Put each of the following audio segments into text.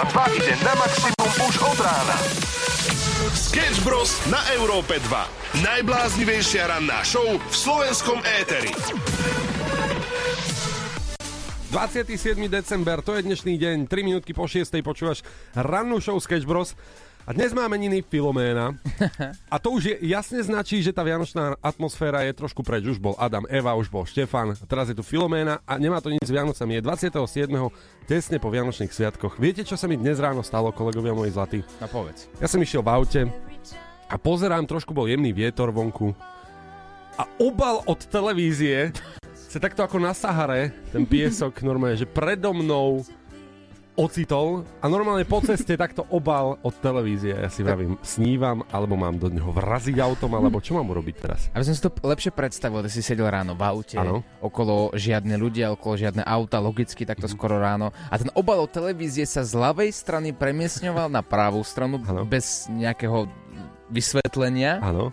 Európa 2 ide na maximum už od rána. Sketch Bros. na Európe 2. Najbláznivejšia ranná show v slovenskom éteri. 27. december, to je dnešný deň, 3 minútky po 6. počúvaš rannú show Sketch Bros. A dnes máme niny Filoména. A to už je, jasne značí, že tá vianočná atmosféra je trošku preč. Už bol Adam, Eva, už bol Štefan, teraz je tu Filoména a nemá to nič s Vianocami. Je 27. tesne po Vianočných sviatkoch. Viete, čo sa mi dnes ráno stalo, kolegovia moji zlatí? No povedz. Ja som išiel v aute a pozerám, trošku bol jemný vietor vonku a obal od televízie sa takto ako na Sahare, ten piesok normálne, že predo mnou ocitol a normálne po ceste takto obal od televízie. Ja si vravím, snívam, alebo mám do neho vraziť autom, alebo čo mám urobiť teraz? Aby som si to lepšie predstavil, ty si sedel ráno v aute, Áno. okolo žiadne ľudia, okolo žiadne auta, logicky takto Mhm. skoro ráno. A ten obal od televízie sa z ľavej strany premiesňoval na pravú stranu Áno. bez nejakého vysvetlenia. Áno.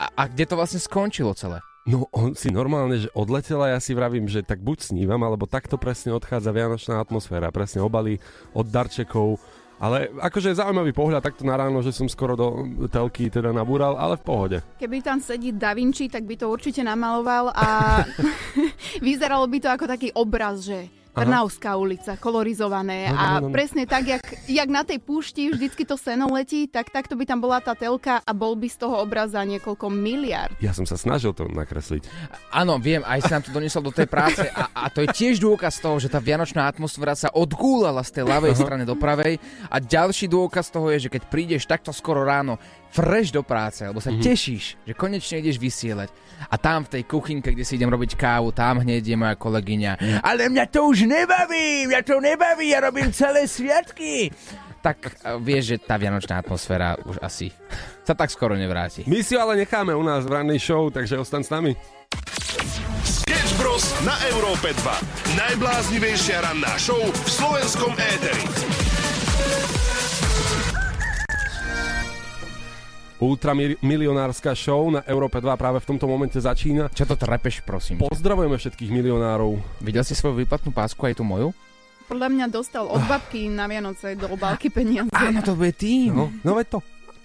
A, a kde to vlastne skončilo celé? No on si normálne, že odletel a ja si vravím, že tak buď snívam, alebo takto presne odchádza vianočná atmosféra, presne obaly od darčekov, ale akože zaujímavý pohľad takto na ráno, že som skoro do telky teda nabúral, ale v pohode. Keby tam sedí Da Vinci, tak by to určite namaloval a vyzeralo by to ako taký obraz, že Trnavská ulica, kolorizované No, no, a no, no. presne tak, jak, jak na tej púšti vždycky to seno letí, tak takto by tam bola tá telka a bol by z toho obraza niekoľko miliard. Ja som sa snažil to nakresliť. Áno, viem, aj si nám to doniesol do tej práce a, a to je tiež dôkaz toho, že tá vianočná atmosféra sa odgúlala z tej ľavej strany do pravej a ďalší dôkaz toho je, že keď prídeš takto skoro ráno fresh do práce, lebo sa tešíš, že konečne ideš vysielať a tam v tej kuchynke, kde si idem robiť kávu, tam hneď je moja kolegyňa. Ale mňa to už nebaví, mňa to nebaví, ja robím celé sviatky. Tak eh, vieš, že tá vianočná atmosféra už asi sa tak skoro nevráti. My si ale necháme u nás v rannej show, takže ostan s nami. Sketch Bros. na Európe 2. Najbláznivejšia ranná show v slovenskom éteri. Ultramilionárska show na Európe 2 práve v tomto momente začína. Čo to trepeš, prosím? Pozdravujeme všetkých milionárov. Videl si svoju výplatnú pásku aj tú moju? Podľa mňa dostal od babky na Vianoce do obálky peniaze. Áno, to bude tým. No, no veď to.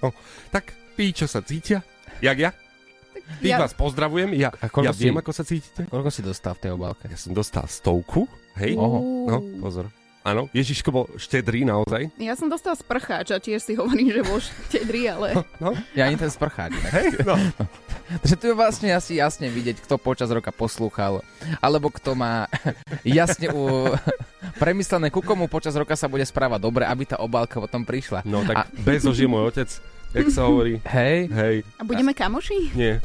No, tak čo sa cítia, jak ja, tých Ja- vás pozdravujem, ja, ja viem, si- ako sa cítite. Koľko si dostal v tej obálke? Ja som dostal stovku, hej? Oho. No, pozor. Áno, Ježiško bol štedrý naozaj. Ja som dostal sprcháč a tiež si hovorím, že bol štedrý, ale No, Ja ani ten sprcháč. inak. hej, no. Takže tu je vlastne asi jasne vidieť, kto počas roka poslúchal, alebo kto má jasne u... premyslené, ku komu počas roka sa bude správať dobre, aby tá obálka potom prišla. no tak A- Bezos je môj otec, jak sa hovorí. Hej, Hej, a budeme kamoši? nie.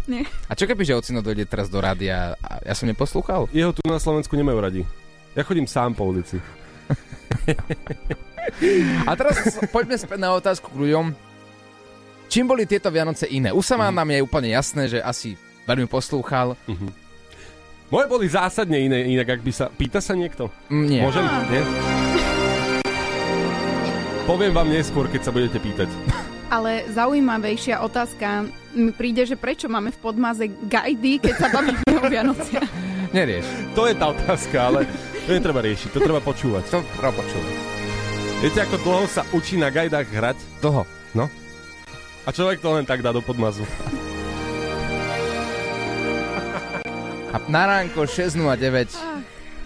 a čo keby, že ocino dojde teraz do rádia a ja som neposlúchal? Jeho tu na Slovensku nemajú radi. Ja chodím sám po ulici. A teraz poďme späť na otázku k ľuďom. Čím boli tieto Vianoce iné? Už sa Mhm. mám nám je úplne jasné, že asi veľmi poslúchal. Moje boli zásadne iné, inak ak by sa... Pýta sa niekto? Mm, Nie. Môžem? Nie? Poviem vám neskôr, keď sa budete pýtať. Ale zaujímavejšia otázka mi príde, že prečo máme v podmaze gajdy, keď sa bavíme o Vianociach. Nerieš. To je tá otázka, ale to netreba riešiť, to treba počúvať. To treba počúvať. Viete, ako dlho sa učí na gajdách hrať? Dlho. No. A človek to len tak dá do podmazu. A na ránko 6.09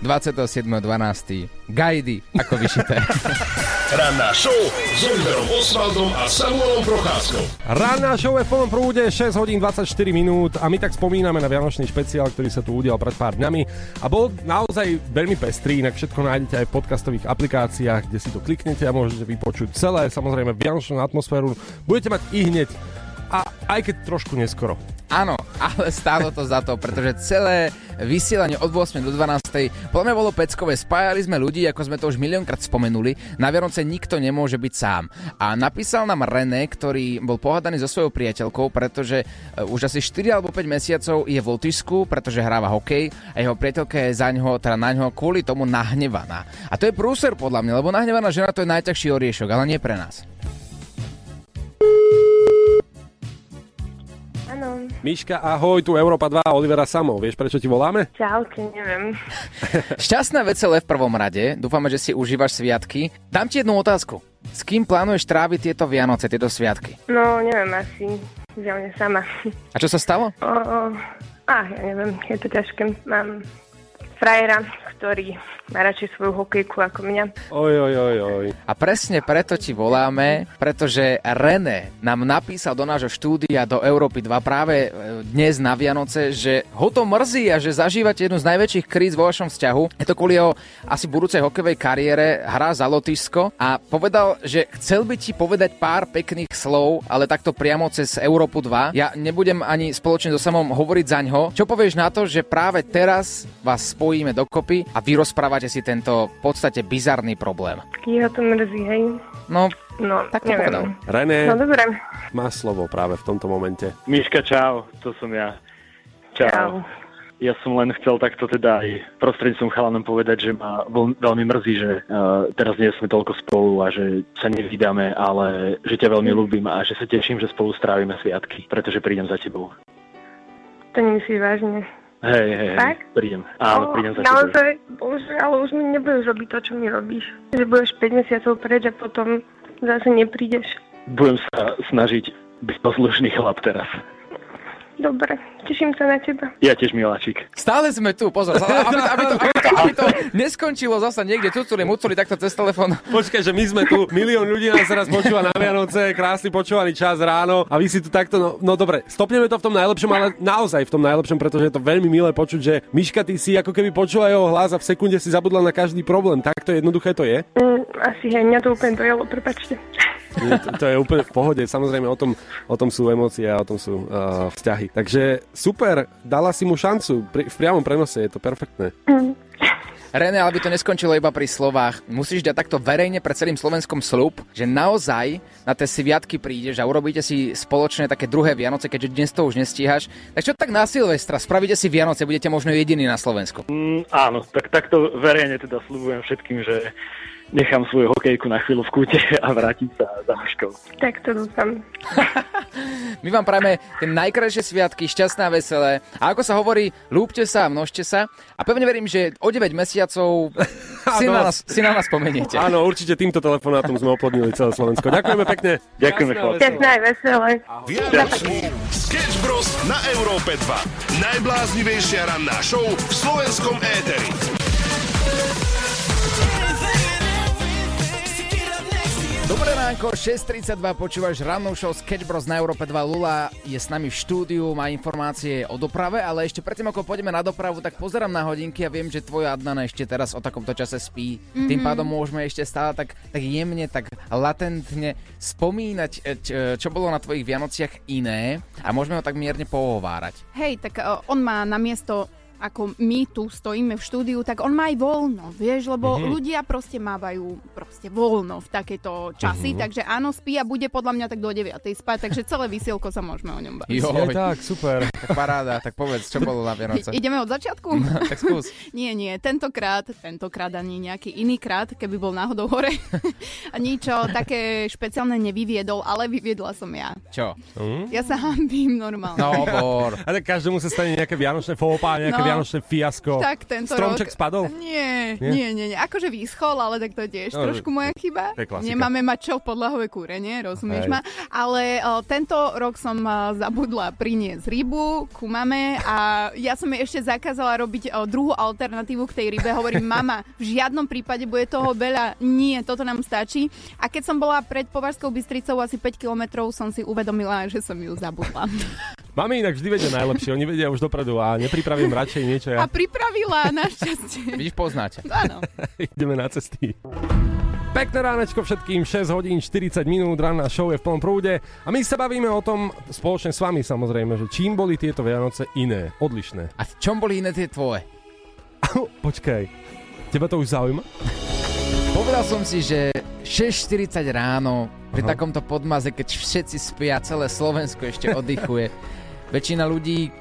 27.12. Gajdy ako vyšité. Ranná show s Oliverom Osvaldom a Samuelom Procházkou. Ranná show je v plnom prúde, 6 hodín 24 minút a my tak spomíname na Vianočný špeciál, ktorý sa tu udial pred pár dňami a bol naozaj veľmi pestrý, inak všetko nájdete aj v podcastových aplikáciách, kde si to kliknete a môžete vypočuť celé, samozrejme Vianočnú atmosféru budete mať i hneď a aj keď trošku neskoro. Áno, ale stálo to za to, pretože celé vysielanie od 8 do 12. podľa mňa bolo peckové. Spájali sme ľudí, ako sme to už miliónkrát spomenuli. Na Vianoce nikto nemôže byť sám. A napísal nám René, ktorý bol pohádaný so svojou priateľkou, pretože e, už asi 4 alebo 5 mesiacov je v Lotyšsku, pretože hráva hokej a jeho priateľka je za ňoho, teda na ňoho kvôli tomu nahnevaná. A to je prúser podľa mňa, lebo nahnevaná žena to je najťažší oriešok, ale nie pre nás. Áno, Miška, ahoj, tu Európa 2, Olivera Samo. Vieš, prečo ti voláme? Čaute, neviem. Šťastné veselé v prvom rade. Dúfame, že si užívaš sviatky. Dám ti jednu otázku. S kým plánuješ tráviť tieto Vianoce, tieto sviatky? No, neviem asi. Zjavne sama. A čo sa stalo? O, o, a, ja neviem, je to ťažké. Mám frajera, ktorý má radšej svoju hokejku ako mňa. Oj, oj, oj, oj. A presne preto ti voláme, pretože René nám napísal do nášho štúdia do Európy 2 práve e, dnes na Vianoce, že ho to mrzí a že zažívate jednu z najväčších kríz vo vašom vzťahu. Je to kvôli jeho asi budúcej hokejovej kariére, hrá za Lotyšsko a povedal, že chcel by ti povedať pár pekných slov, ale takto priamo cez Európu 2. Ja nebudem ani spoločne so samom hovoriť za ňo. Čo povieš na to, že práve teraz vás spojíme dokopy a vy rozprávate si tento v podstate bizarný problém? Jeho to mrzí, hej? No, No, Tak to povedal. neviem. René, No dobre. máš slovo práve v tomto momente. Miška, čau, to som ja. Čau. Čau. Ja som len chcel takto teda aj prostredníctvom chalanom povedať, že ma veľ- veľmi mrzí, že uh, teraz nie sme toľko spolu a že sa nevydáme, ale že ťa veľmi ľúbim a že sa teším, že spolu strávime sviatky, pretože prídem za tebou. To nemyslíš vážne. Hej, hej, Tak? prídem. Áno, O, prídem za. Naozaj, bože, ale už mi nebudeš robiť to, čo mi robíš. Že budeš 5 mesiacov preč a potom zase neprídeš. Budem sa snažiť byť poslušný chlap teraz. Dobre, teším sa na teba. Ja tiež, miláčik. Stále sme tu, pozor, aby, aby, to, aby, to, aby to neskončilo zasa niekde cuculi, muculi takto cez telefón. Počkaj, že my sme tu, milión ľudí nás teraz počúva na Vianoce, krásny počúvaný čas ráno a vy si tu takto, no, no dobre, stopneme to v tom najlepšom, ale naozaj v tom najlepšom, pretože je to veľmi milé počuť, že Miška, ty si ako keby počula jeho hlas a v sekunde si zabudla na každý problém. Takto jednoduché to je? Mm, asi hej, mňa to úplne dojelo, prepačte. To, to je úplne v pohode. Samozrejme, o tom, o tom sú emócie a o tom sú uh, vzťahy. Takže super, dala si mu šancu. Pri, v priamom prenose je to perfektné. René, ale by to neskončilo iba pri slovách. Musíš dať takto verejne pred celým Slovenskom slub, že naozaj na tie sviatky prídeš a urobíte si spoločne také druhé Vianoce, keďže dnes to už nestíhaš. Tak čo tak na Silvestra? Spravíte si Vianoce, budete možno jediní na Slovensku. Mm, áno, tak takto verejne teda slúbujem všetkým, že nechám svoju hokejku na chvíľu v kúte a vrátim sa za Miškou. Tak to dúfam. My vám prajeme tie najkrajšie sviatky, šťastná veselé. A ako sa hovorí, lúbte sa a množte sa. A pevne verím, že o 9 mesiacov si, na nás, si na nás spomeniete. Áno, určite týmto telefonátom sme oplodnili celé Slovensko. Ďakujeme pekne. Ďakujeme, chlapci. veselé. Aj veselé. Sketch Bros. na Európe 2. Najbláznivejšia ranná show v slovenskom éteri. Ránko, 6.32, počúvaš rannú show Sketch Bros na Európe 2. Lula je s nami v štúdiu, má informácie o doprave, ale ešte predtým, ako pôjdeme na dopravu, tak pozerám na hodinky a viem, že tvoja Adnana ešte teraz o takomto čase spí. Mm-hmm. Tým pádom môžeme ešte stále tak, tak jemne, tak latentne spomínať, e, e, čo bolo na tvojich Vianociach iné a môžeme ho tak mierne pohovárať. Hej, tak uh, on má na miesto ako my tu stojíme v štúdiu, tak on má aj voľno, vieš, lebo mm-hmm. ľudia proste mávajú proste voľno v takéto časy, mm-hmm. takže áno, spí a bude podľa mňa tak do 9 spať, takže celé vysielko sa môžeme o ňom baviť. Jo, tak, super. tak paráda, tak povedz, čo bolo na Vianoce. Ideme od začiatku? tak skús. Nie, nie, tentokrát, tentokrát ani nejaký iný krát, keby bol náhodou hore. a ničo také špeciálne nevyviedol, ale vyviedla som ja. Čo? Ja sa hambím normálne. No, bor. A tak každému sa stane nejaké vianočné fópa, nejaké No. Vianočné fiasko. Tak tento Stromček rok... spadol? Nie, Nie? nie, nie, nie. Akože vyschol, ale tak to tiež No, trošku moja chyba. Nemáme mať čo podlahové kúrenie, rozumieš Hej. ma? Ale o, tento rok som o, zabudla priniesť rybu ku mame a ja som jej ešte zakázala robiť o, druhú alternatívu k tej rybe. Hovorím, mama, v žiadnom prípade bude toho veľa. Nie, toto nám stačí. A keď som bola pred Považskou Bystricou asi 5 kilometrov, som si uvedomila, že som ju zabudla. Mami inak vždy vedia najlepšie, oni vedia už dopredu a nepripravím radšej niečo A ja. pripravila, našťastie. Vidíš, poznáte. Áno. Ideme na cesty. Pekné ránečko všetkým, 6 hodín 40 minút, ranná show je v plnom prúde a my sa bavíme o tom spoločne s vami samozrejme, že čím boli tieto Vianoce iné, odlišné. A v čom boli iné tie tvoje? Počkaj, teba to už zaujíma? Povedal som si, že 6.40 ráno, pri Aha. takomto podmaze, keď všetci spia, celé Slovensko ešte oddychuje. Väčšina ľudí,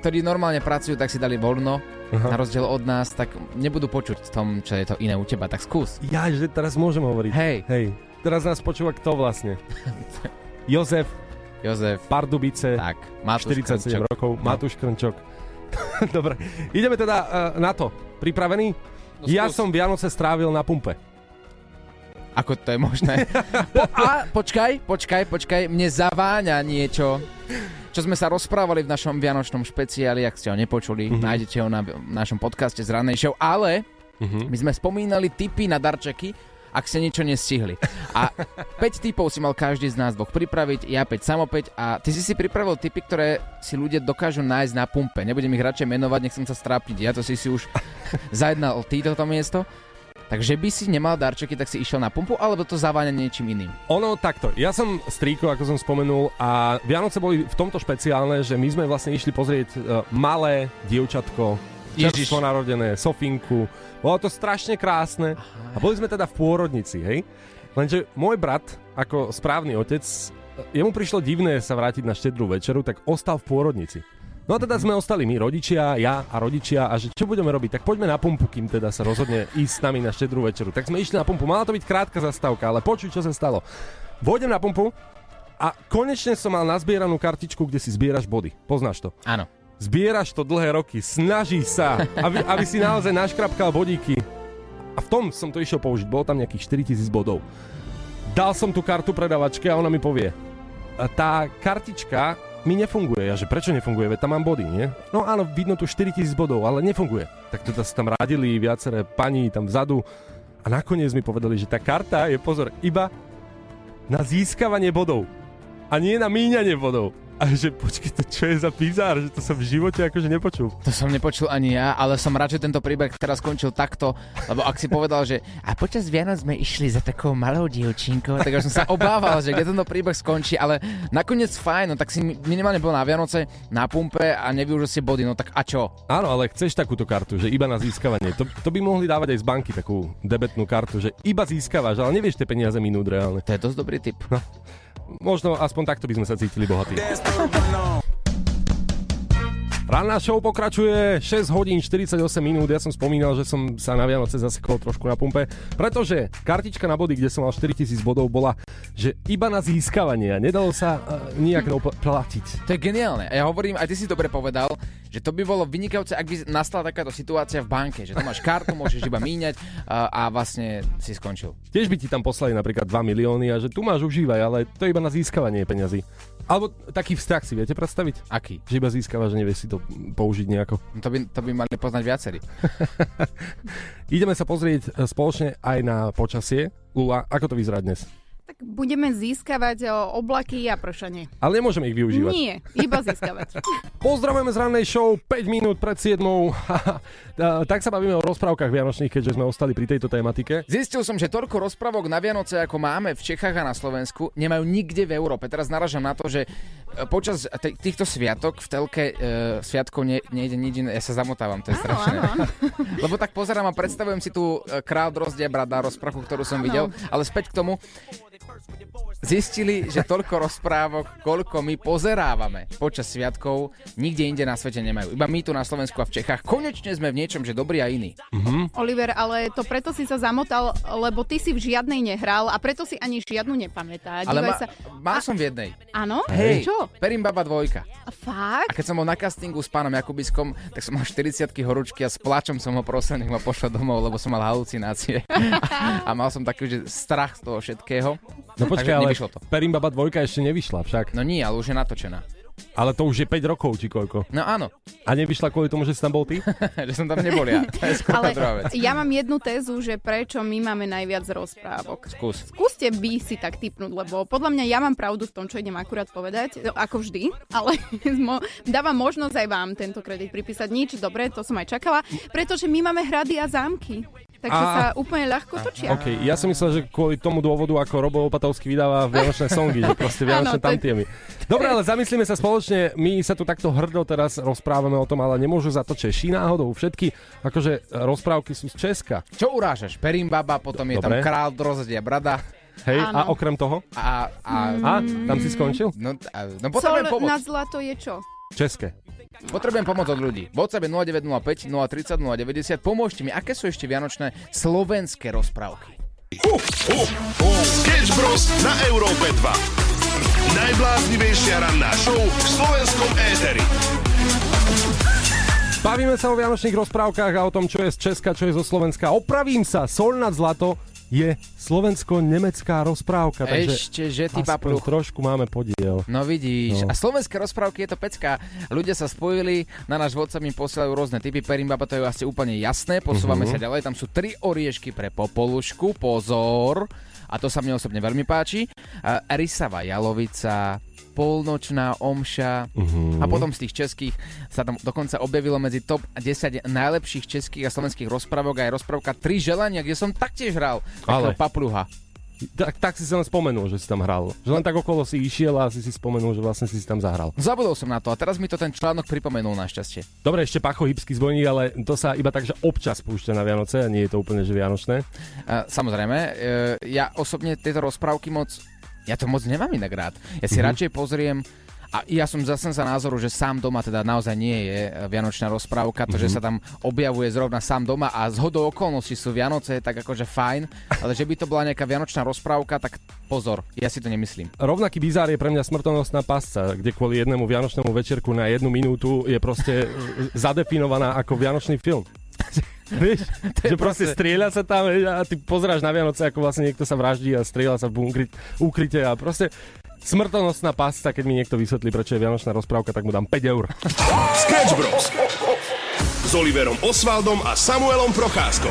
ktorí normálne pracujú, tak si dali voľno, Aha. na rozdiel od nás, tak nebudú počuť v tom, čo je to iné u teba. Tak skús. Ja, že teraz môžem hovoriť. Hej. Hej, teraz nás počúva kto vlastne? Jozef Jozef. Pardubice, Tak, Matúš 47 Krnčok. rokov, Matúš Krnčok. Dobre, ideme teda uh, na to. Pripravený? No ja som Vianoce strávil na pumpe. Ako to je možné? Po, a, počkaj, počkaj, počkaj, mne zaváňa niečo, čo sme sa rozprávali v našom Vianočnom špeciáli, ak ste ho nepočuli, mm-hmm. nájdete ho na našom podcaste z ranej show, ale Mhm. my sme spomínali tipy na darčeky, ak ste niečo nestihli. A 5 typov si mal každý z nás dvoch pripraviť, ja 5, samo 5 a ty si si pripravil typy, ktoré si ľudia dokážu nájsť na pumpe. Nebudem ich radšej menovať, nechcem sa strápniť, ja to si si už zajednal ty toto miesto. Takže by si nemal darčeky, tak si išiel na pumpu, alebo to zaváňa niečím iným. Ono takto, ja som strýko, ako som spomenul, a Vianoce boli v tomto špeciálne, že my sme vlastne išli pozrieť uh, malé dievčatko, čerstvo narodené, Sofinku. Bolo to strašne krásne. A boli sme teda v pôrodnici, hej? Lenže môj brat, ako správny otec, jemu prišlo divné sa vrátiť na štedrú večeru, tak ostal v pôrodnici. No a teda sme ostali my, rodičia, ja a rodičia a že čo budeme robiť, tak poďme na pumpu, kým teda sa rozhodne ísť s nami na štedrú večeru. Tak sme išli na pumpu, mala to byť krátka zastávka, ale počuj, čo sa stalo. Vôjdem na pumpu a konečne som mal nazbieranú kartičku, kde si zbieraš body. Poznáš to? Áno. Zbieraš to dlhé roky, snaží sa, aby, aby si naozaj naškrapkal bodíky. A v tom som to išiel použiť, bolo tam nejakých 4000 bodov. Dal som tú kartu predavačke a ona mi povie, "A tá kartička mi nefunguje. Ja, že prečo nefunguje? Veď tam mám body, nie? No áno, vidno tu 4000 bodov, ale nefunguje. Tak teda sa tam radili viaceré pani tam vzadu a nakoniec mi povedali, že tá karta je, pozor, iba na získavanie bodov a nie na míňanie bodov. A že počkej, to čo je za bizár, že to som v živote akože nepočul. To som nepočul ani ja, ale som rád, že tento príbeh teraz skončil takto, lebo ak si povedal, že a počas Vianoc sme išli za takou malou dievčinkou, tak už som sa obával, že kde tento príbeh skončí, ale nakoniec fajn, no tak si minimálne bol na Vianoce na pumpe a nevyužil si body, no tak a čo? Áno, ale chceš takúto kartu, že iba na získavanie. To, to by mohli dávať aj z banky takú debetnú kartu, že iba získavaš, ale nevieš tie peniaze minúť reálne. To je dosť dobrý tip. Možno aspoň takto by sme sa cítili bohatí. Ranná show pokračuje 6 hodín 48 minút. Ja som spomínal, že som sa na Vianoce zasekol trošku na pumpe, pretože kartička na body, kde som mal 4000 bodov, bola, že iba na získavanie a nedalo sa uh, nijak platiť. To je geniálne. Ja hovorím, aj ty si dobre povedal, že to by bolo vynikajúce, ak by nastala takáto situácia v banke, že tu máš kartu, môžeš iba míňať a, a vlastne si skončil. Tiež by ti tam poslali napríklad 2 milióny a že tu máš užívaj, ale to je iba na získavanie peňazí. Alebo taký vzťah si viete predstaviť? Aký? Že iba získavaš, že nevieš si to použiť nejako. To by, to by mali poznať viacerí. Ideme sa pozrieť e, spoločne aj na počasie. Lula, ako to vyzerá dnes? Budeme získavať o, oblaky a pršanie. Ale nemôžeme ich využívať. Nie, iba získavať. Pozdravujeme z rannej show 5 minút pred 7. tak sa bavíme o rozprávkach vianočných, keďže sme ostali pri tejto tematike. Zistil som, že toľko rozprávok na Vianoce, ako máme v Čechách a na Slovensku, nemajú nikde v Európe. Teraz naražam na to, že e, počas t- týchto sviatok v telke e, sviatkov ne- nejde nič iné. Ja sa zamotávam, to je strašné. áno, áno. Lebo tak pozerám a predstavujem si tú e, král drozdia brada rozprávku, ktorú som videl. Ale späť k tomu, zistili, že toľko rozprávok, koľko my pozerávame počas sviatkov, nikde inde na svete nemajú. Iba my tu na Slovensku a v Čechách. Konečne sme v niečom, že dobrý a iný. Oliver, ale to preto si sa zamotal, lebo ty si v žiadnej nehral a preto si ani žiadnu nepamätá. Ale ma, sa... mal A- som v jednej. Áno? Hej, Čo? Perim Baba dvojka. A Fakt? A keď som bol na castingu s pánom Jakubiskom, tak som mal 40 horúčky a s plačom som ho prosil, nech ma pošle domov, lebo som mal halucinácie. a mal som taký, že strach z toho všetkého. No počkaj, ale to. Perimbaba 2 ešte nevyšla však. No nie, ale už je natočená. Ale to už je 5 rokov, či koľko. No áno, A nevyšla kvôli tomu, že si tam bol ty? že som tam nebol ja. To je skôr Ale druhá vec. ja mám jednu tézu, že prečo my máme najviac rozprávok. Skús. Skúste vy si tak typnúť, lebo podľa mňa ja mám pravdu v tom, čo idem akurát povedať, no, ako vždy, ale dávam možnosť aj vám tento kredit pripísať. Nič, dobre, to som aj čakala, pretože my máme hrady a zámky. Takže Á. sa úplne ľahko točia. OK, ja som myslel, že kvôli tomu dôvodu, ako Robo Opatovský vydáva vianočné songy, že proste vianočné je- tantiemy. Dobre, ale zamyslíme sa spoločne, my sa tu takto hrdo teraz rozprávame o tom, ale nemôžu za to Češi náhodou. Všetky akože rozprávky sú z Česka. Čo urážaš? Perim Baba, potom je tam Dobre. král drozdia brada. Hej, a Áno. okrem toho? A, a, A, tam si skončil? no, a, no Sol potrebujem pomoc. na zlato je čo? České. Potrebujem pomoc od ľudí. WhatsApp je 0905 030 090. Pomôžte mi, aké sú ešte vianočné slovenské rozprávky? Sketch Bros. na Európe 2. Najbláznivejšia ranná show v slovenskom éteri. Bavíme sa o vianočných rozprávkach a o tom, čo je z Česka, čo je zo Slovenska. Opravím sa, sol nad zlato je slovensko-nemecká rozprávka. Takže Ešte, že ty aspoň papluch. trošku máme podiel. No vidíš. No. A slovenské rozprávky je to pecka. Ľudia sa spojili, na náš WhatsApp mi posielajú rôzne typy. Perimbaba to je asi úplne jasné. Posúvame Mhm. sa ďalej. Tam sú tri oriešky pre popolušku. Pozor. A to sa mne osobne veľmi páči. A Rysava jalovica, polnočná omša Mhm. a potom z tých českých sa tam dokonca objavilo medzi top 10 najlepších českých a slovenských rozprávok aj rozprávka Tri želania, kde som taktiež hral Ale- papluha. Tak, tak si sa len spomenul, že si tam hral. Že len tak okolo si išiel a si si spomenul, že vlastne si si tam zahral. Zabudol som na to a teraz mi to ten článok pripomenul našťastie. Dobre, ešte Pacho Hybský zvoní, ale to sa iba tak, že občas púšťa na Vianoce a nie je to úplne, že Vianočné. Uh, samozrejme, uh, ja osobne tieto rozprávky moc, ja to moc nemám inak rád. Ja si mm-hmm. radšej pozriem a ja som zase za názoru, že sám doma teda naozaj nie je e, vianočná rozprávka, to, mm-hmm. že sa tam objavuje zrovna sám doma a z hodou okolností sú Vianoce, tak akože fajn, ale že by to bola nejaká vianočná rozprávka, tak pozor, ja si to nemyslím. Rovnaký bizár je pre mňa smrtonosná pasca, kde kvôli jednému vianočnému večerku na jednu minútu je proste zadefinovaná ako vianočný film. Vieš, že proste strieľa sa tam a ty pozeráš na Vianoce, ako vlastne niekto sa vraždí a strieľa sa v bunkri, úkryte a proste smrtonosná pasca, keď mi niekto vysvetlí, prečo je vianočná rozprávka, tak mu dám 5 eur. Sketch Bros. S Oliverom Osvaldom a Samuelom Procházkou.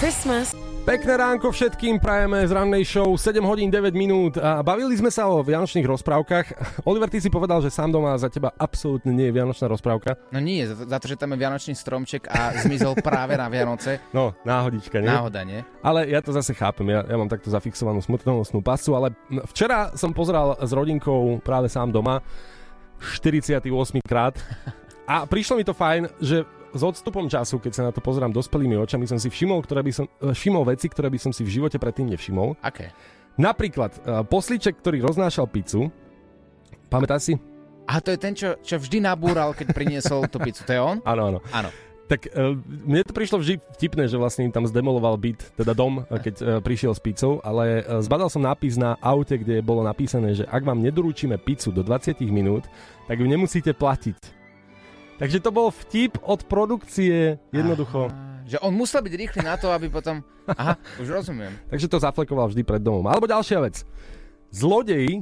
Christmas. Pekné ránko všetkým prajeme z rannej show 7 hodín 9 minút a bavili sme sa o vianočných rozprávkach. Oliver, ty si povedal, že sám doma za teba absolútne nie je vianočná rozprávka. No nie, za, za to, že tam je vianočný stromček a zmizol práve na Vianoce. No, náhodička, nie? Náhoda, nie? Ale ja to zase chápem, ja, ja mám takto zafixovanú smrtonosnú pasu, ale včera som pozeral s rodinkou práve sám doma 48 krát a prišlo mi to fajn, že s odstupom času, keď sa na to pozerám dospelými očami, som si všimol, ktoré by som, e, všimol veci, ktoré by som si v živote predtým nevšimol. Aké? Napríklad uh, poslíček, ktorý roznášal pizzu. Pamätáš si? A to je ten, čo, čo vždy nabúral, keď priniesol tú pizzu. To je on? Áno, áno. Áno. Tak uh, mne to prišlo vždy vtipné, že vlastne im tam zdemoloval byt, teda dom, keď uh, prišiel s pizzou, ale uh, zbadal som nápis na aute, kde bolo napísané, že ak vám nedoručíme pizzu do 20 minút, tak ju nemusíte platiť. Takže to bol vtip od produkcie, jednoducho. Á, Že on musel byť rýchly na to, aby potom... Aha, už rozumiem. Takže to zaflekoval vždy pred domom. Alebo ďalšia vec. Zlodej,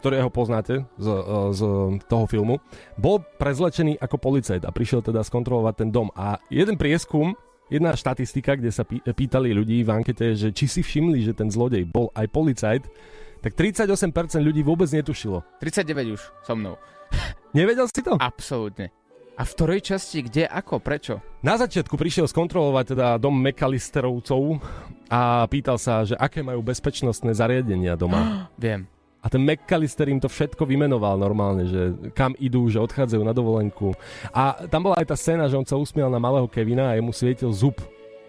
ktorého poznáte z, e, z toho filmu, bol prezlečený ako policajt a prišiel teda skontrolovať ten dom. A jeden prieskum, jedna štatistika, kde sa pý- pýtali ľudí v ankete, že či si všimli, že ten zlodej bol aj policajt, tak 38% ľudí vôbec netušilo. 39 už so mnou. Nevedel si to? Absolútne. A v ktorej časti, kde, ako, prečo? Na začiatku prišiel skontrolovať teda dom McAllisterovcov a pýtal sa, že aké majú bezpečnostné zariadenia doma. Viem. A ten McAllister im to všetko vymenoval normálne, že kam idú, že odchádzajú na dovolenku. A tam bola aj tá scéna, že on sa usmial na malého Kevina a jemu svietil zub.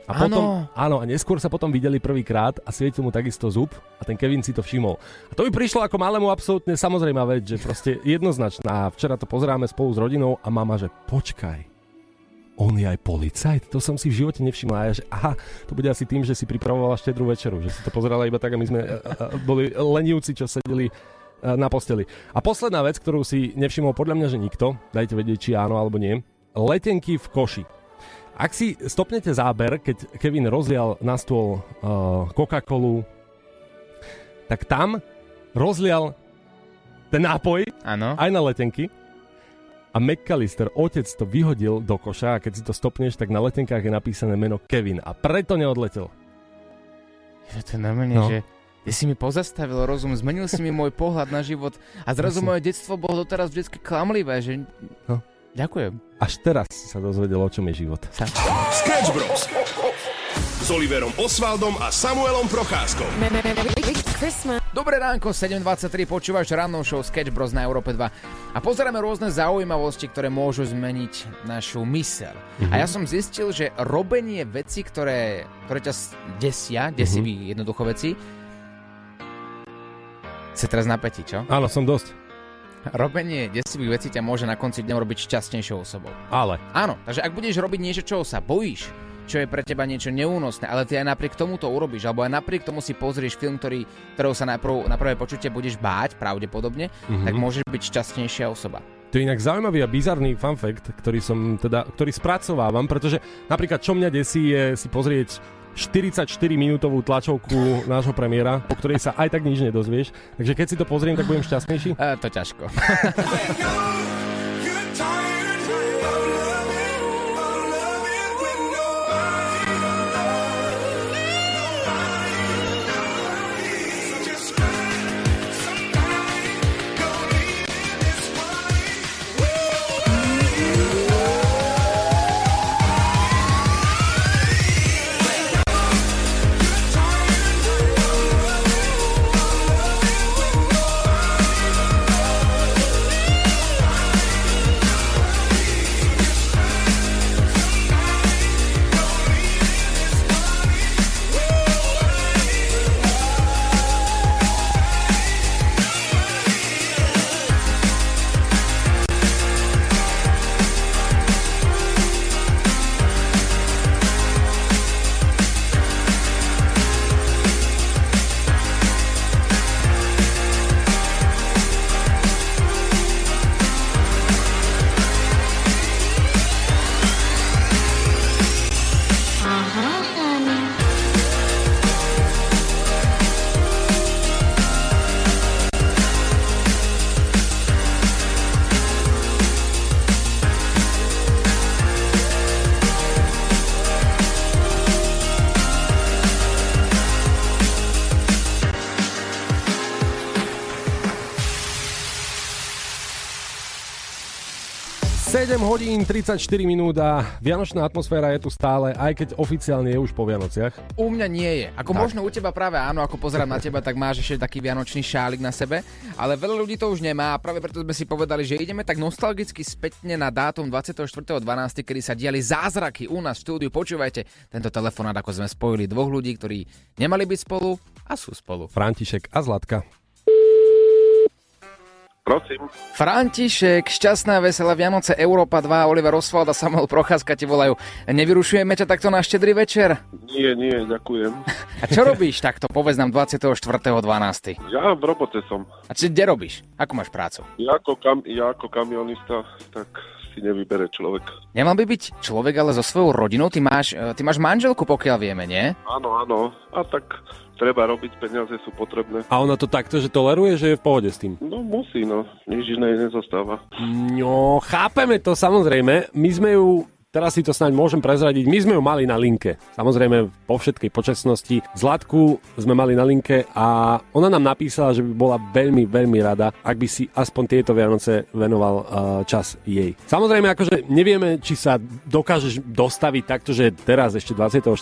A Áno. potom, áno, a neskôr sa potom videli prvýkrát a svietil mu takisto zub a ten Kevin si to všimol. A to mi prišlo ako malému absolútne samozrejmá vec, že proste jednoznačná. A včera to pozeráme spolu s rodinou a mama, že počkaj, on je aj policajt? To som si v živote nevšimla. A ja, že aha, to bude asi tým, že si pripravovala štedrú večeru, že si to pozerala iba tak a my sme boli lenivci, čo sedeli na posteli. A posledná vec, ktorú si nevšimol podľa mňa, že nikto, dajte vedieť, či áno alebo nie, letenky v koši. Ak si stopnete záber, keď Kevin rozlial na stôl uh, Coca-Colu, tak tam rozlial ten nápoj Áno. aj na letenky a McAllister, otec to vyhodil do koša a keď si to stopneš, tak na letenkách je napísané meno Kevin a preto neodletel. Je to normálne, No. že ty si mi pozastavil rozum, zmenil si mi môj pohľad na život a zrazu Jasne. moje detstvo bolo doteraz vždy klamlivé, že... No. Ďakujem. Až teraz si sa dozvedel, o čom je život. Sketch Bros. S Oliverom Osvaldom a Samuelom Procházkou. Christmas. Dobré ránko, 7.23, počúvaš rannú show Sketch Bros na Európe 2 a pozeráme rôzne zaujímavosti, ktoré môžu zmeniť našu myseľ. A ja som zistil, že robenie veci, ktoré, ktoré ťa desia, desivý jednoducho veci, si teraz napätí, čo? Áno, som dosť. Robenie desivých vecí ťa môže na konci dňa robiť šťastnejšou osobou. Ale. Áno, takže ak budeš robiť niečo, čoho sa bojíš, čo je pre teba niečo neúnosné, ale ty aj napriek tomu to urobíš, alebo aj napriek tomu si pozrieš film, ktorý, ktorého sa najprv, na prvé počutie budeš báť, pravdepodobne, mm-hmm. tak môžeš byť šťastnejšia osoba. To je inak zaujímavý a bizarný fun fact, ktorý som teda, ktorý spracovávam, pretože napríklad čo mňa desí je si pozrieť 44 minútovú tlačovku nášho premiéra, po ktorej sa aj tak nič nedozvieš. Takže keď si to pozriem, tak budem šťastnejší. E, to ťažko. Sedem hodín 34 minút a vianočná atmosféra je tu stále, aj keď oficiálne je už po Vianociach. U mňa nie je. Ako Tak. možno u teba práve áno, ako pozerám na teba, tak máš ešte taký vianočný šálik na sebe, ale veľa ľudí to už nemá a práve preto sme si povedali, že ideme tak nostalgicky spätne na dátum 24.12., kedy sa diali zázraky u nás v štúdiu. Počúvajte tento telefonát, ako sme spojili dvoch ľudí, ktorí nemali byť spolu a sú spolu. František a Zlatka. Prosím. František, šťastná veselá Vianoce, Európa 2, Oliver Oswald a Samuel Procházka ti volajú. Nevyrušujeme ťa takto na štedrý večer? Nie, nie, ďakujem. A čo robíš takto, povedz nám 24.12. Ja v robote som. A čo, kde robíš? Ako máš prácu? Ja ako, kam, ja ako kamionista, tak si nevybere človek. Nemal by byť človek ale so svojou rodinou? Ty máš, e, ty máš manželku, pokiaľ vieme, nie? Áno, áno. A tak treba robiť, peniaze sú potrebné. A ona to takto, že toleruje, že je v pohode s tým? No musí, no. Nič iné nezostáva. No, chápeme to samozrejme. My sme ju Teraz si to snáď môžem prezradiť. My sme ju mali na linke. Samozrejme, po všetkej počasnosti. Zlatku sme mali na linke a ona nám napísala, že by bola veľmi, veľmi rada, ak by si aspoň tieto Vianoce venoval uh, čas jej. Samozrejme, akože nevieme, či sa dokážeš dostaviť takto, že teraz ešte 24.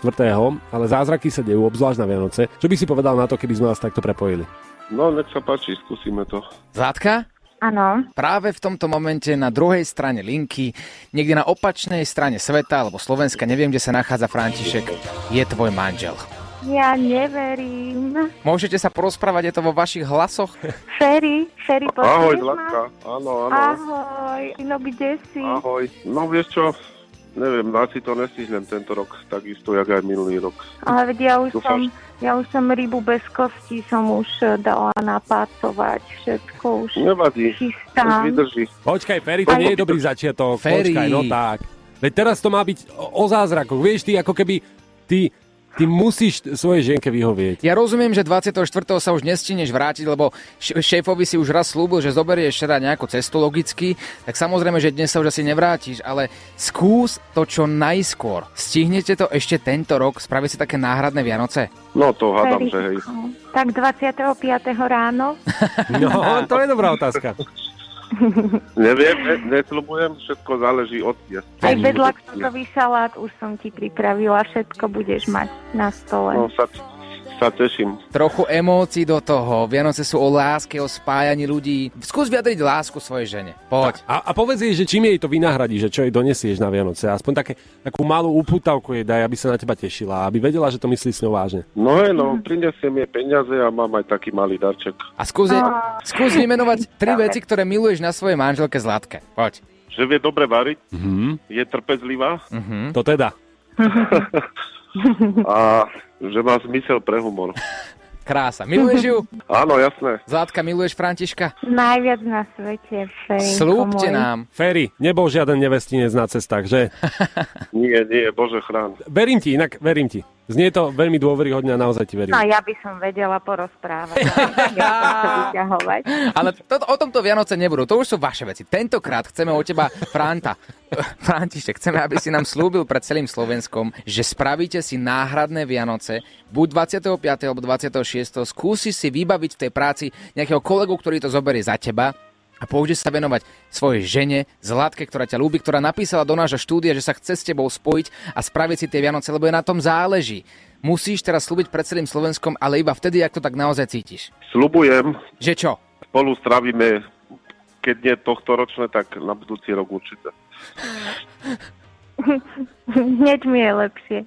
ale zázraky sa dejú, obzvlášť na Vianoce. Čo by si povedal na to, keby sme vás takto prepojili? No, nech sa páči, skúsime to. Zlátka? Áno. Práve v tomto momente na druhej strane linky, niekde na opačnej strane sveta alebo Slovenska, neviem, kde sa nachádza František, je tvoj manžel. Ja neverím. Môžete sa porozprávať, je to vo vašich hlasoch? Ferry, Ferry, Ahoj? Zlatka. Áno, áno. Ahoj, no kde si? Ahoj. No vieš čo, neviem, asi to nestihnem tento rok, takisto, jak aj minulý rok. Ale veď ja už Dúfam, som, ja už som rybu bez kosti som už eh, dala napácovať, všetko už Nevadí, už chystám. vydrží. Počkaj, Ferry, to nie je dobrý začiatok. Ferry. Počkaj, no tak. Veď teraz to má byť o, o zázrakoch. Vieš, ty ako keby... Ty, ty musíš svojej ženke vyhovieť. Ja rozumiem, že 24. sa už nestíneš vrátiť, lebo šéfovi si už raz slúbil, že zoberieš teda nejakú cestu logicky, tak samozrejme, že dnes sa už asi nevrátiš, ale skús to čo najskôr. Stihnete to ešte tento rok, spraviť si také náhradné Vianoce? No to hádam, že hej. Tak 25. ráno? No, to je dobrá otázka. Neviem, ne, nesľubujem, všetko záleží od miest. Aj bezlaktózový šalát už som ti pripravila, všetko budeš mať na stole. No sa, sa teším. Trochu emócií do toho. Vianoce sú o láske, o spájaní ľudí. Skús vyjadriť lásku svojej žene. Poď. A, a povedz jej, že čím jej to vynahradí, že čo jej donesieš na Vianoce. Aspoň také, takú malú uputavku jej daj, aby sa na teba tešila, aby vedela, že to myslí s ňou vážne. No hej, no, prinesiem jej peniaze a mám aj taký malý darček. A skús, skús vymenovať tri veci, ktoré miluješ na svojej manželke Zlatke. Poď. Že vie dobre variť, Mhm. je trpezlivá, To teda. A že má zmysel pre humor. Krása. Miluješ ju? Áno, jasné. Zlátka, miluješ Františka? Najviac na svete, Ferinko Slúbte nám. Ferry, nebol žiaden nevestinec na cestách, že? Nie, nie, bože chrán. Verím ti, inak verím ti. Znie to veľmi dôveryhodne a naozaj ti verím. No ja by som vedela porozprávať. ja som to vyťahovať. Ale to, o tomto Vianoce nebudú, to už sú vaše veci. Tentokrát chceme od teba, Franta, František, chceme, aby si nám slúbil pred celým Slovenskom, že spravíte si náhradné Vianoce, buď 25. alebo 26. Skúsi si vybaviť v tej práci nejakého kolegu, ktorý to zoberie za teba a pôjdeš sa venovať svojej žene, Zlatke, ktorá ťa ľúbi, ktorá napísala do nášho štúdia, že sa chce s tebou spojiť a spraviť si tie Vianoce, lebo je na tom záleží. Musíš teraz slúbiť pred celým Slovenskom, ale iba vtedy, ak to tak naozaj cítiš. Sľubujem, Že čo? spolu strávime, keď nie tohto ročné, tak na budúci rok určite. Hneď mi je lepšie.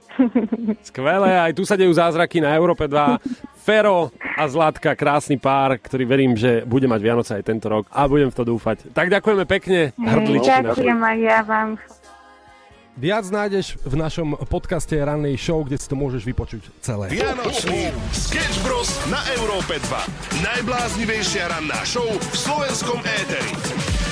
Skvelé, aj tu sa dejú zázraky na Európe 2. Fero a Zlatka, krásny pár, ktorý verím, že bude mať Vianoce aj tento rok a budem v to dúfať. Tak ďakujeme pekne, hrdličky naše. Ďakujem aj ja vám. Viac nájdeš v našom podcaste rannej show, kde si to môžeš vypočuť celé. Vianočný Sketch Bros. na Európe 2. Najbláznivejšia ranná show v slovenskom éteri.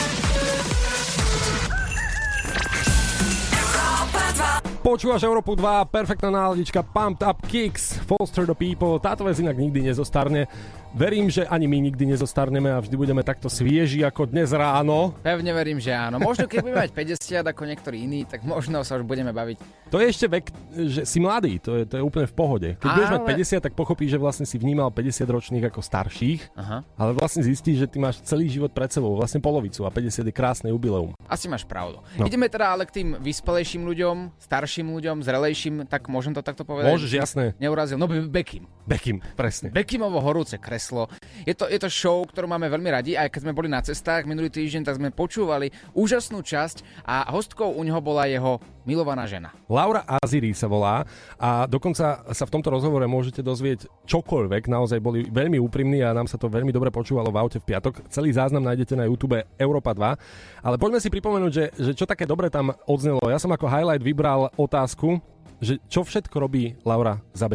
Počúvaš Európu 2, perfektná náladička, Pumped Up Kicks, Foster the People. Táto vec inak nikdy nezostarne. Verím, že ani my nikdy nezostarneme a vždy budeme takto svieži ako dnes ráno. Pevne verím, že áno. Možno keď budeme mať 50 ako niektorí iní, tak možno sa už budeme baviť. To je ešte vek, že si mladý, to je, to je úplne v pohode. Keď budeš mať Ale- 50, tak pochopíš, že vlastne si vnímal 50 ročných ako starších, Aha. ale vlastne zistíš, že ty máš celý život pred sebou, vlastne polovicu a 50 je krásne jubileum. Asi máš pravdu. No. Ideme teda ale k tým vyspelejším ľuďom, starším ľuďom, zrelejším, tak môžem to takto povedať? Môžeš, jasné. Neurazil. No Be- Bekim. Bekim, presne. Bekimovo horúce kreslo. Je to, je to show, ktorú máme veľmi radi. Aj keď sme boli na cestách minulý týždeň, tak sme počúvali úžasnú časť a hostkou u neho bola jeho milovaná žena. Laura Aziri sa volá a dokonca sa v tomto rozhovore môžete dozvieť čokoľvek, naozaj boli veľmi úprimní a nám sa to veľmi dobre počúvalo v aute v piatok. Celý záznam nájdete na YouTube Európa 2. Ale poďme si pripomenúť, že, že čo také dobre tam odznelo. Ja som ako highlight vybral otázku, že čo všetko robí Laura za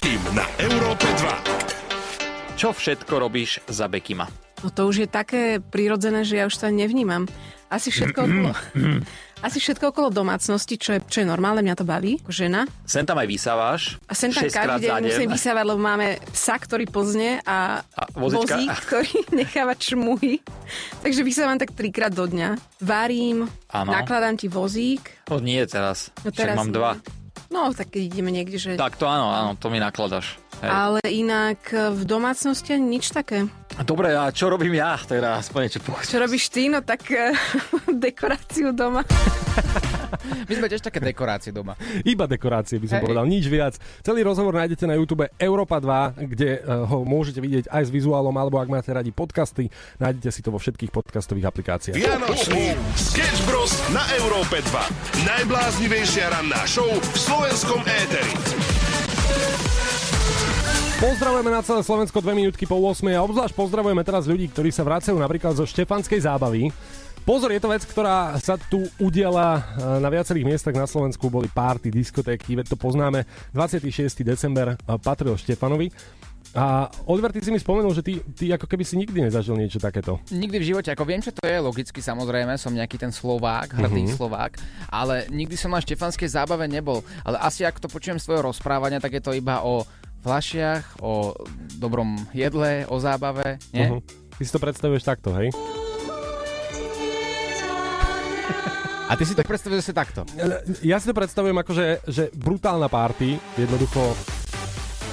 Bekim na Európe 2. Čo všetko robíš za Bekima? No to už je také prirodzené, že ja už sa nevnímam. Asi všetko okolo, asi všetko okolo domácnosti, čo je, čo je normálne, mňa to baví, ako žena. Sem tam aj vysávaš. A sem tam každý deň musím vysávať, lebo máme psa, ktorý pozne a, A vozička. vozík, ktorý necháva čmuhy. Takže vysávam tak trikrát do dňa. Varím, Áno. nakladám ti vozík. To nie teraz. No Však teraz mám nie. dva. No, tak keď ideme niekde, že... Tak to áno, áno, to mi nakladaš. Hej. Ale inak v domácnosti nič také. Dobre, a čo robím ja? Teda aspoň niečo povedz. Čo robíš ty? No tak eh, dekoráciu doma. My sme tiež také dekorácie doma. Iba dekorácie by som Hej. povedal, nič viac. Celý rozhovor nájdete na YouTube Európa 2, kde eh, ho môžete vidieť aj s vizuálom, alebo ak máte radi podcasty, nájdete si to vo všetkých podcastových aplikáciách. Vianočný Sketch Bros. na Európe 2. Najbláznivejšia ranná show v slovenskom éteri. Pozdravujeme na celé Slovensko 2 minútky po 8 a obzvlášť pozdravujeme teraz ľudí, ktorí sa vracajú napríklad zo Štefanskej zábavy. Pozor, je to vec, ktorá sa tu udiela e, na viacerých miestach na Slovensku. Boli párty, diskotéky, veď to poznáme. 26. december e, patril Štefanovi. A Oliver, ty si mi spomenul, že ty, ty ako keby si nikdy nezažil niečo takéto. Nikdy v živote, ako viem, čo to je, logicky samozrejme, som nejaký ten Slovák, hrdý Mhm. Slovák, ale nikdy som na štefanskej zábave nebol. Ale asi ak to počujem z svojho rozprávania, tak je to iba o flašiach, o dobrom jedle, o zábave, nie? Mhm. Ty si to predstavuješ takto, hej? A ty si to predstavuješ si takto. Ja si to predstavujem ako, že, že brutálna party, jednoducho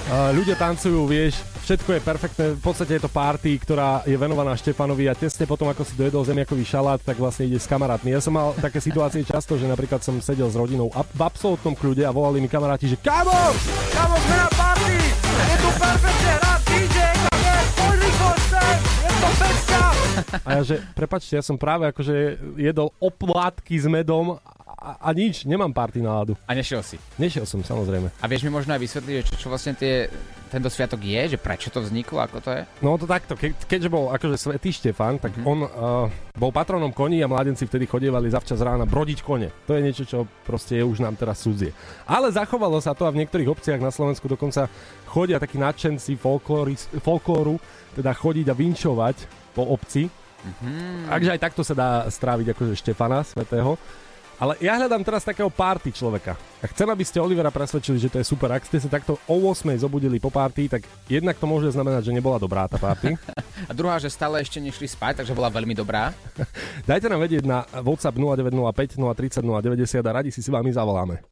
ľudia tancujú, vieš, všetko je perfektné, v podstate je to party, ktorá je venovaná Štefanovi a tesne potom, ako si dojedol zemiakový šalát, tak vlastne ide s kamarátmi. Ja som mal také situácie často, že napríklad som sedel s rodinou a- v absolútnom kľude a volali mi kamaráti, že Kamo! Kamo, sme na party! Je tu perfektne rád A ja, že prepačte, ja som práve akože jedol oplátky s medom a, a nič, nemám party náladu. A nešiel si. Nešiel som, samozrejme. A vieš mi možno aj vysvetliť, že čo, čo vlastne tie tento sviatok je? Že prečo to vzniklo? Ako to je? No to takto, ke, keďže bol akože svetý Štefan, tak mm-hmm. on uh, bol patronom koní a mladenci vtedy chodievali zavčas rána brodiť kone. To je niečo, čo proste je už nám teraz cudzie. Ale zachovalo sa to a v niektorých obciach na Slovensku dokonca chodia takí nadšenci folklóru, teda chodiť a vinčovať po obci. Mm-hmm. Takže aj takto sa dá stráviť akože Štefana svetého. Ale ja hľadám teraz takého party človeka. A chcem, aby ste Olivera presvedčili, že to je super. Ak ste sa takto o 8 zobudili po party, tak jednak to môže znamenať, že nebola dobrá tá party. A druhá, že stále ešte nešli spať, takže bola veľmi dobrá. Dajte nám vedieť na WhatsApp 0905 030 090 a radi si si vami zavoláme.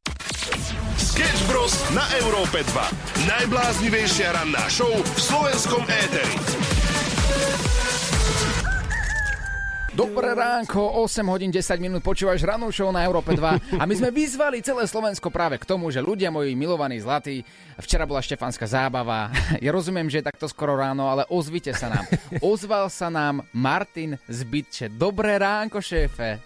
Sketch Bros. na Európe 2. Najbláznivejšia ranná show v slovenskom éteri. Dobré ránko, 8 hodín 10 minút počúvaš ranú show na Európe 2 a my sme vyzvali celé Slovensko práve k tomu, že ľudia moji milovaní zlatí, včera bola štefanská zábava, ja rozumiem, že je takto skoro ráno, ale ozvite sa nám. Ozval sa nám Martin z Bytče. Dobré ránko, šéfe.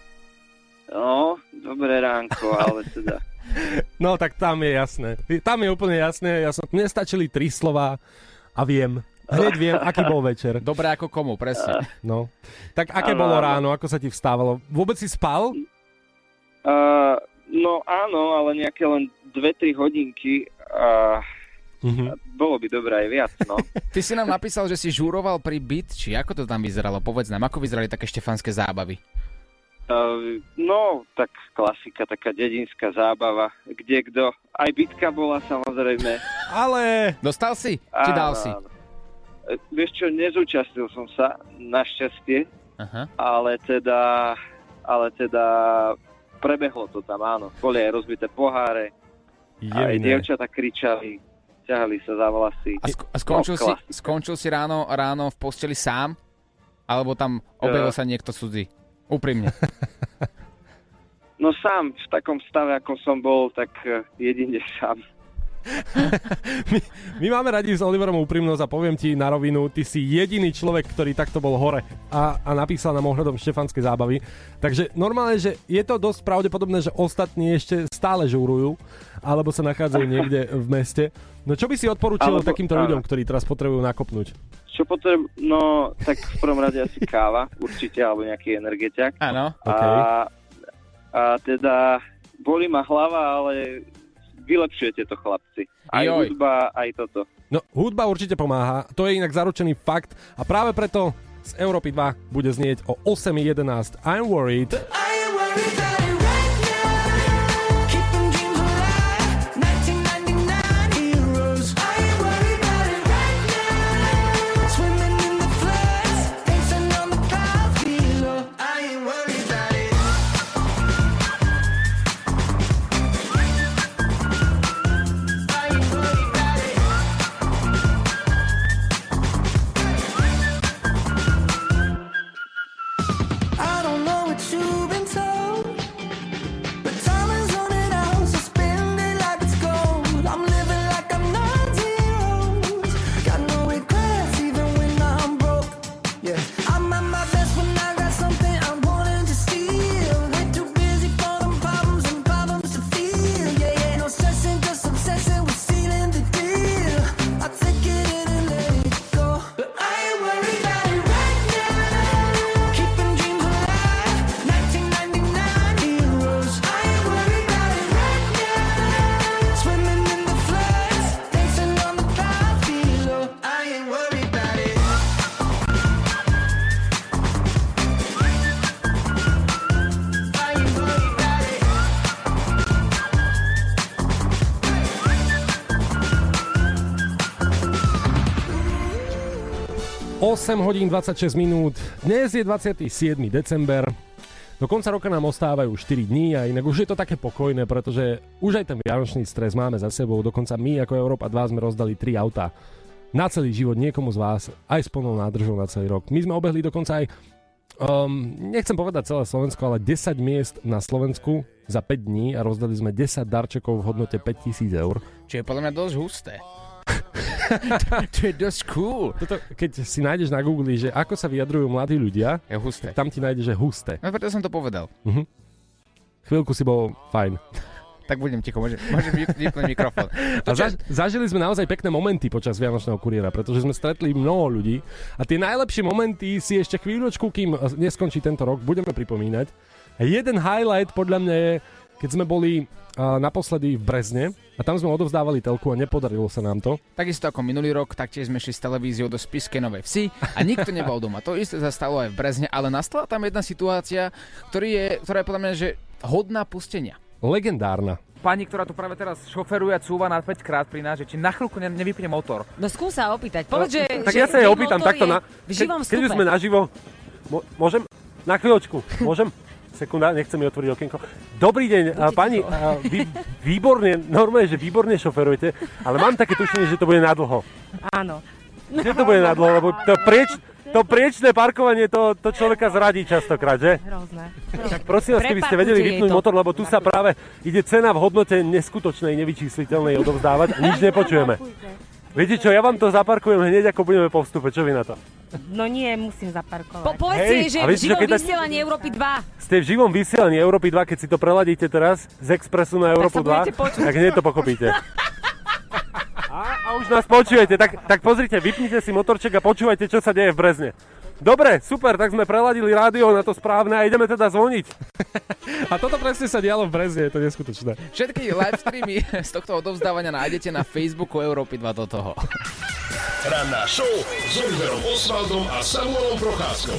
No, dobré ránko, ale teda... No, tak tam je jasné. Tam je úplne jasné. Ja som, mne stačili tri slova a viem. Hneď viem, aký bol večer. Dobre ako komu, presne. No. Tak aké bolo ráno, ako sa ti vstávalo? Vôbec si spal? Uh, no áno, ale nejaké len 2-3 hodinky a uh-huh. bolo by dobré aj viac, no. Ty si nám napísal, že si žúroval pri byt, či ako to tam vyzeralo? Povedz nám, ako vyzerali také štefanské zábavy? Uh, no, tak klasika, taká dedinská zábava, kde kto. Aj bitka bola samozrejme. Ale... Dostal si? Či dal si? Áno. Vieš čo, nezúčastnil som sa, našťastie, Aha. ale teda, ale teda prebehlo to tam, áno. Boli aj rozbité poháre, aj Jemine. dievčata kričali, ťahali sa za vlasy. A, sk- a skončil, no, si, klasika. skončil si ráno, ráno v posteli sám? Alebo tam objavil Eh. sa niekto cudzí? Úprimne. No sám, v takom stave, ako som bol, tak eh, jedine sám. My máme radi s Oliverom úprimnosť a poviem ti na rovinu, ty si jediný človek, ktorý takto bol hore a, a napísal nám ohľadom štefanskej zábavy. Takže normálne, že je to dosť pravdepodobné, že ostatní ešte stále žúrujú alebo sa nachádzajú niekde v meste. No čo by si odporúčil Alebo- takýmto áno. ľuďom, ktorí teraz potrebujú nakopnúť? Čo potrebujem? No, tak v prvom rade asi káva, určite, alebo nejaký energetiak. Áno. A, a teda boli ma hlava, ale vylepšujete to, chlapci. Aj Joj. hudba, aj toto. No, hudba určite pomáha, to je inak zaručený fakt a práve preto z Európy 2 bude znieť o 8.11 I'm Worried. I 8 hodín 26 minút. Dnes je 27. december. Do konca roka nám ostávajú 4 dní a inak už je to také pokojné, pretože už aj ten vianočný stres máme za sebou. Dokonca my ako Európa 2 sme rozdali 3 autá na celý život niekomu z vás aj s plnou nádržou na celý rok. My sme obehli dokonca aj, um, nechcem povedať celé Slovensko, ale 10 miest na Slovensku za 5 dní a rozdali sme 10 darčekov v hodnote 5000 eur. Čo je podľa mňa dosť husté. to je dosť cool. Toto, keď si nájdeš na Google, že ako sa vyjadrujú mladí ľudia, Je husté. tam ti nájdeš, že husté. No preto som to povedal. Mhm. Chvíľku si bol fajn. tak budem ticho, môžem, môžem vyp- vypnúť mikrofón. A zaž, zažili sme naozaj pekné momenty počas Vianočného kuriéra, pretože sme stretli mnoho ľudí a tie najlepšie momenty si ešte chvíľočku, kým neskončí tento rok, budeme pripomínať. A jeden highlight podľa mňa je, keď sme boli uh, naposledy v Brezne a tam sme odovzdávali telku a nepodarilo sa nám to. Takisto ako minulý rok, taktiež sme šli s televíziou do Spiskej Novej Vsi a nikto nebol doma. To isté sa stalo aj v Brezne, ale nastala tam jedna situácia, ktorý je, ktorá je podľa mňa že hodná pustenia. Legendárna. Pani, ktorá tu práve teraz šoferuje a cúva na 5 krát pri nás, že či na chvíľku ne, nevypne motor. No skús sa opýtať. Povedz, že, tak že ja sa jej opýtam takto na... v živom keď už sme naživo, môžem? Na chvíľočku, môžem? Sekunda, nechcem mi otvoriť okienko. Dobrý deň, a pani, a vy, výborne, normálne, že výborne šoferujete, ale mám také tušenie, že to bude nadlho. Áno. Že to bude nadlho, lebo to, prieč, to priečné parkovanie to, to človeka zradí častokrát, že? Hrozné. Tak prosím vás, keby ste vedeli vypnúť to. motor, lebo tu sa práve ide cena v hodnote neskutočnej, nevyčísliteľnej odovzdávať a nič nepočujeme. Viete čo, ja vám to zaparkujem hneď, ako budeme po vstupe. Čo vy na to? No nie, musím zaparkovať. Po- povedz Hej, si, že v živom čo, keď tak- vysielaní Európy 2. Ste v živom vysielaní Európy 2, keď si to preladíte teraz z Expressu na Európu budete 2, počuť. tak hneď to pochopíte. A, a už nás počujete, tak, tak pozrite, vypnite si motorček a počúvajte, čo sa deje v Brezne. Dobre, super, tak sme preladili rádio na to správne a ideme teda zvoniť. A toto presne sa dialo v Brezne, je to neskutočné. Všetky live streamy z tohto odovzdávania nájdete na Facebooku Európy 2 do toho. Ranná show s Oliverom Osvaldom a Samuelom Procházkou.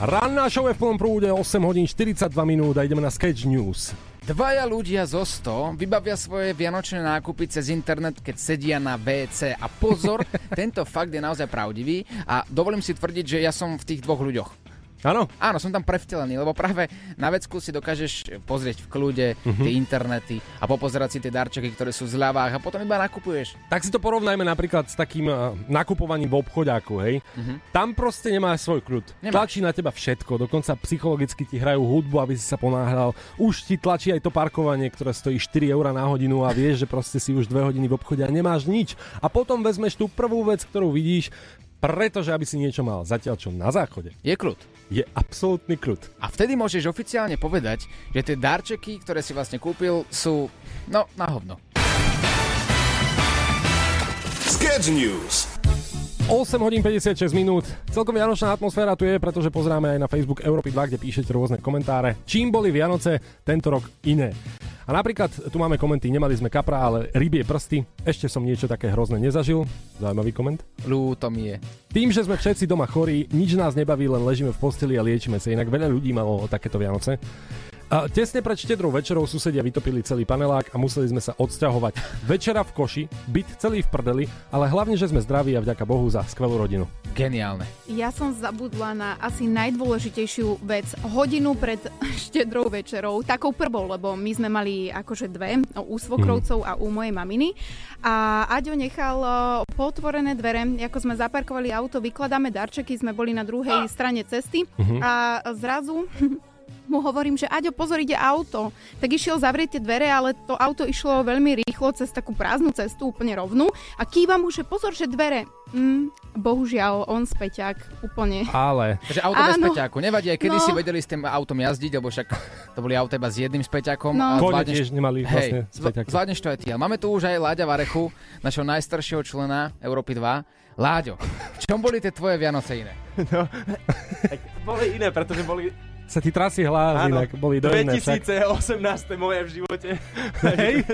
Ranná show je v plnom prúde 8 hodín 42 minút a ideme na Sketch News. Dvaja ľudia zo 100 vybavia svoje vianočné nákupy cez internet, keď sedia na WC. A pozor, tento fakt je naozaj pravdivý a dovolím si tvrdiť, že ja som v tých dvoch ľuďoch. Áno? Áno, som tam prevtelený, lebo práve na vecku si dokážeš pozrieť v kľude Mhm. tie internety a popozerať si tie darčeky, ktoré sú v zľavách a potom iba nakupuješ. Tak si to porovnajme napríklad s takým uh, nakupovaním v obchodiaku, hej. Mhm. Tam proste nemáš svoj kľud. Nemáš. Tlačí na teba všetko, dokonca psychologicky ti hrajú hudbu, aby si sa ponáhľal. Už ti tlačí aj to parkovanie, ktoré stojí 4 eur na hodinu a vieš, že proste si už 2 hodiny v obchode a nemáš nič. A potom vezmeš tú prvú vec, ktorú vidíš, pretože aby si niečo mal. Zatiaľ čo na záchode. Je kľud. Je absolútny kľud. A vtedy môžeš oficiálne povedať, že tie darčeky, ktoré si vlastne kúpil, sú, no, na hovno. Sketch News. 8 hodín 56 minút. Celkom vianočná atmosféra tu je, pretože pozráme aj na Facebook Európy 2, kde píšete rôzne komentáre. Čím boli Vianoce tento rok iné? A napríklad tu máme komenty, nemali sme kapra, ale rybie prsty. Ešte som niečo také hrozné nezažil. Zaujímavý koment. Ľúto mi je. Tým, že sme všetci doma chorí, nič nás nebaví, len ležíme v posteli a liečíme sa. Inak veľa ľudí malo takéto Vianoce. A tesne pred štedrou večerou susedia vytopili celý panelák a museli sme sa odsťahovať. Večera v koši, byt celý v prdeli, ale hlavne, že sme zdraví a vďaka Bohu za skvelú rodinu. Geniálne. Ja som zabudla na asi najdôležitejšiu vec. Hodinu pred štedrou večerou, takou prvou, lebo my sme mali akože dve, u svokrovcov a u mojej maminy. A Aďo nechal potvorené dvere, ako sme zaparkovali auto, vykladáme darčeky, sme boli na druhej strane cesty Mhm. a zrazu mu hovorím, že Aďo, pozor, ide auto. Tak išiel zavrieť tie dvere, ale to auto išlo veľmi rýchlo cez takú prázdnu cestu, úplne rovnú. A kýva mu, že pozor, že dvere. Mm, bohužiaľ, on späťak úplne. Ale... Takže auto bez Áno. späťaku. Nevadí, aj kedy No. si vedeli s tým autom jazdiť, lebo však to boli auta iba s jedným späťakom. No. a Kone zvládneš- tiež nemali vlastne Hej, späťaky. zv- zvládneš to aj ty. Máme tu už aj Láďa Varechu, našho najstaršieho člena Európy 2. Láďo, v čom boli tie tvoje Vianoce iné? No, tak boli iné, pretože boli... Sa ti trasie hlas, Áno, inak boli však. 2018 moje v živote. Hej,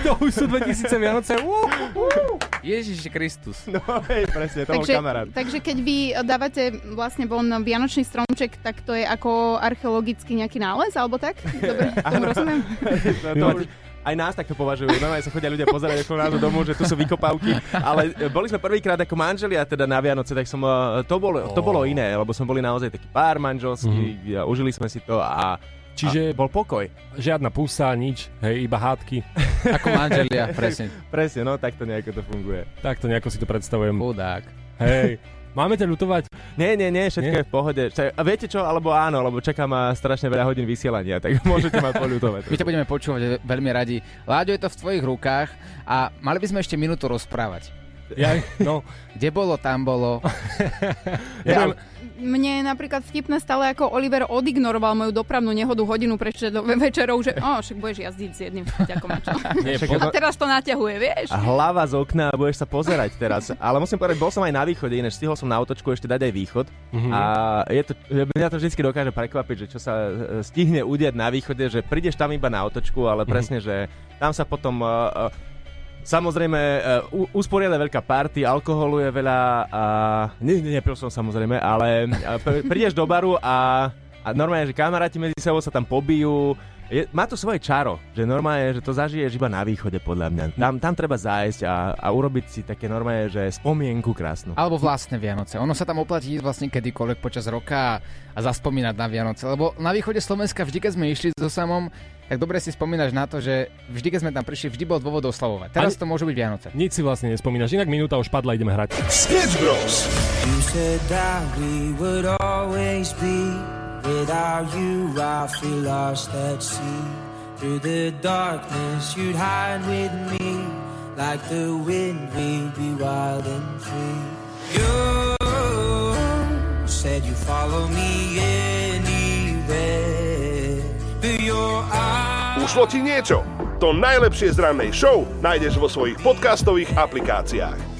to už sú 2000 Vianoce. Uh, uh. Ježiš Kristus. No hej, presne, to Takže, kamarát. takže keď vy dávate vlastne von vianočný stromček, tak to je ako archeologický nejaký nález, alebo tak? Dobre, tomu rozumiem. to, to už, aj nás takto považujú. Normálne sa chodia ľudia pozerať okolo nášho domu, že tu sú vykopávky. Ale e, boli sme prvýkrát ako manželia teda na Vianoce, tak som, e, to, bolo, to bolo iné, lebo sme boli naozaj taký pár manželský, a užili sme si to a Čiže a bol pokoj. Žiadna pusa, nič, hej, iba hádky. Ako manželia, presne. Presne, no takto nejako to funguje. Takto nejako si to predstavujem. Chudák. Hej, máme ťa ľutovať? Nie, nie, nie, všetko Nie? je v pohode. Čak- A viete čo, alebo áno, lebo čaká ma strašne veľa hodín vysielania, tak môžete ma poľutovať. My ťa budeme počúvať veľmi radi. Láďo, je to v tvojich rukách a mali by sme ešte minútu rozprávať. Ja, no. Kde bolo, tam bolo. Ja neviem, Mne je napríklad vtipné stále, ako Oliver odignoroval moju dopravnú nehodu hodinu pred večerou, že o, však budeš jazdiť s jedným ťakom. Nie, A teraz to naťahuje, vieš? A hlava z okna a budeš sa pozerať teraz. Ale musím povedať, bol som aj na východe, ináč stihol som na otočku ešte dať aj východ. Mhm. A je to, mňa to vždy dokáže prekvapiť, že čo sa e, stihne udiať na východe, že prídeš tam iba na otočku, ale presne, že tam sa potom... Uh, Samozrejme, uh, usporiada veľká party, alkoholu je veľa a... Nie, nie, nepil som samozrejme, ale uh, pr- prídeš do baru a, a normálne, že kamaráti medzi sebou sa tam pobijú. Je, má to svoje čaro, že normálne, že to zažiješ iba na východe podľa mňa. Tam, tam treba zájsť a, a urobiť si také normálne, že spomienku krásnu. Alebo vlastné Vianoce. Ono sa tam oplatí ísť vlastne kedykoľvek počas roka a, a zaspomínať na Vianoce. Lebo na východe Slovenska vždy, keď sme išli so samom, tak dobre si spomínaš na to, že vždy, keď sme tam prišli, vždy bol dôvod oslavovať. Teraz Ani- to môžu byť Vianoce. Nič si vlastne nespomínaš, inak minúta už padla, ideme hrať. Sketch Bros. You said that we would always be. Without you, I feel lost at sea. Through the darkness, you'd hide with me. Like the wind, we'd be wild and free. You said you follow me anywhere. Ušlo ti niečo? To najlepšie z rannej show nájdeš vo svojich podcastových aplikáciách.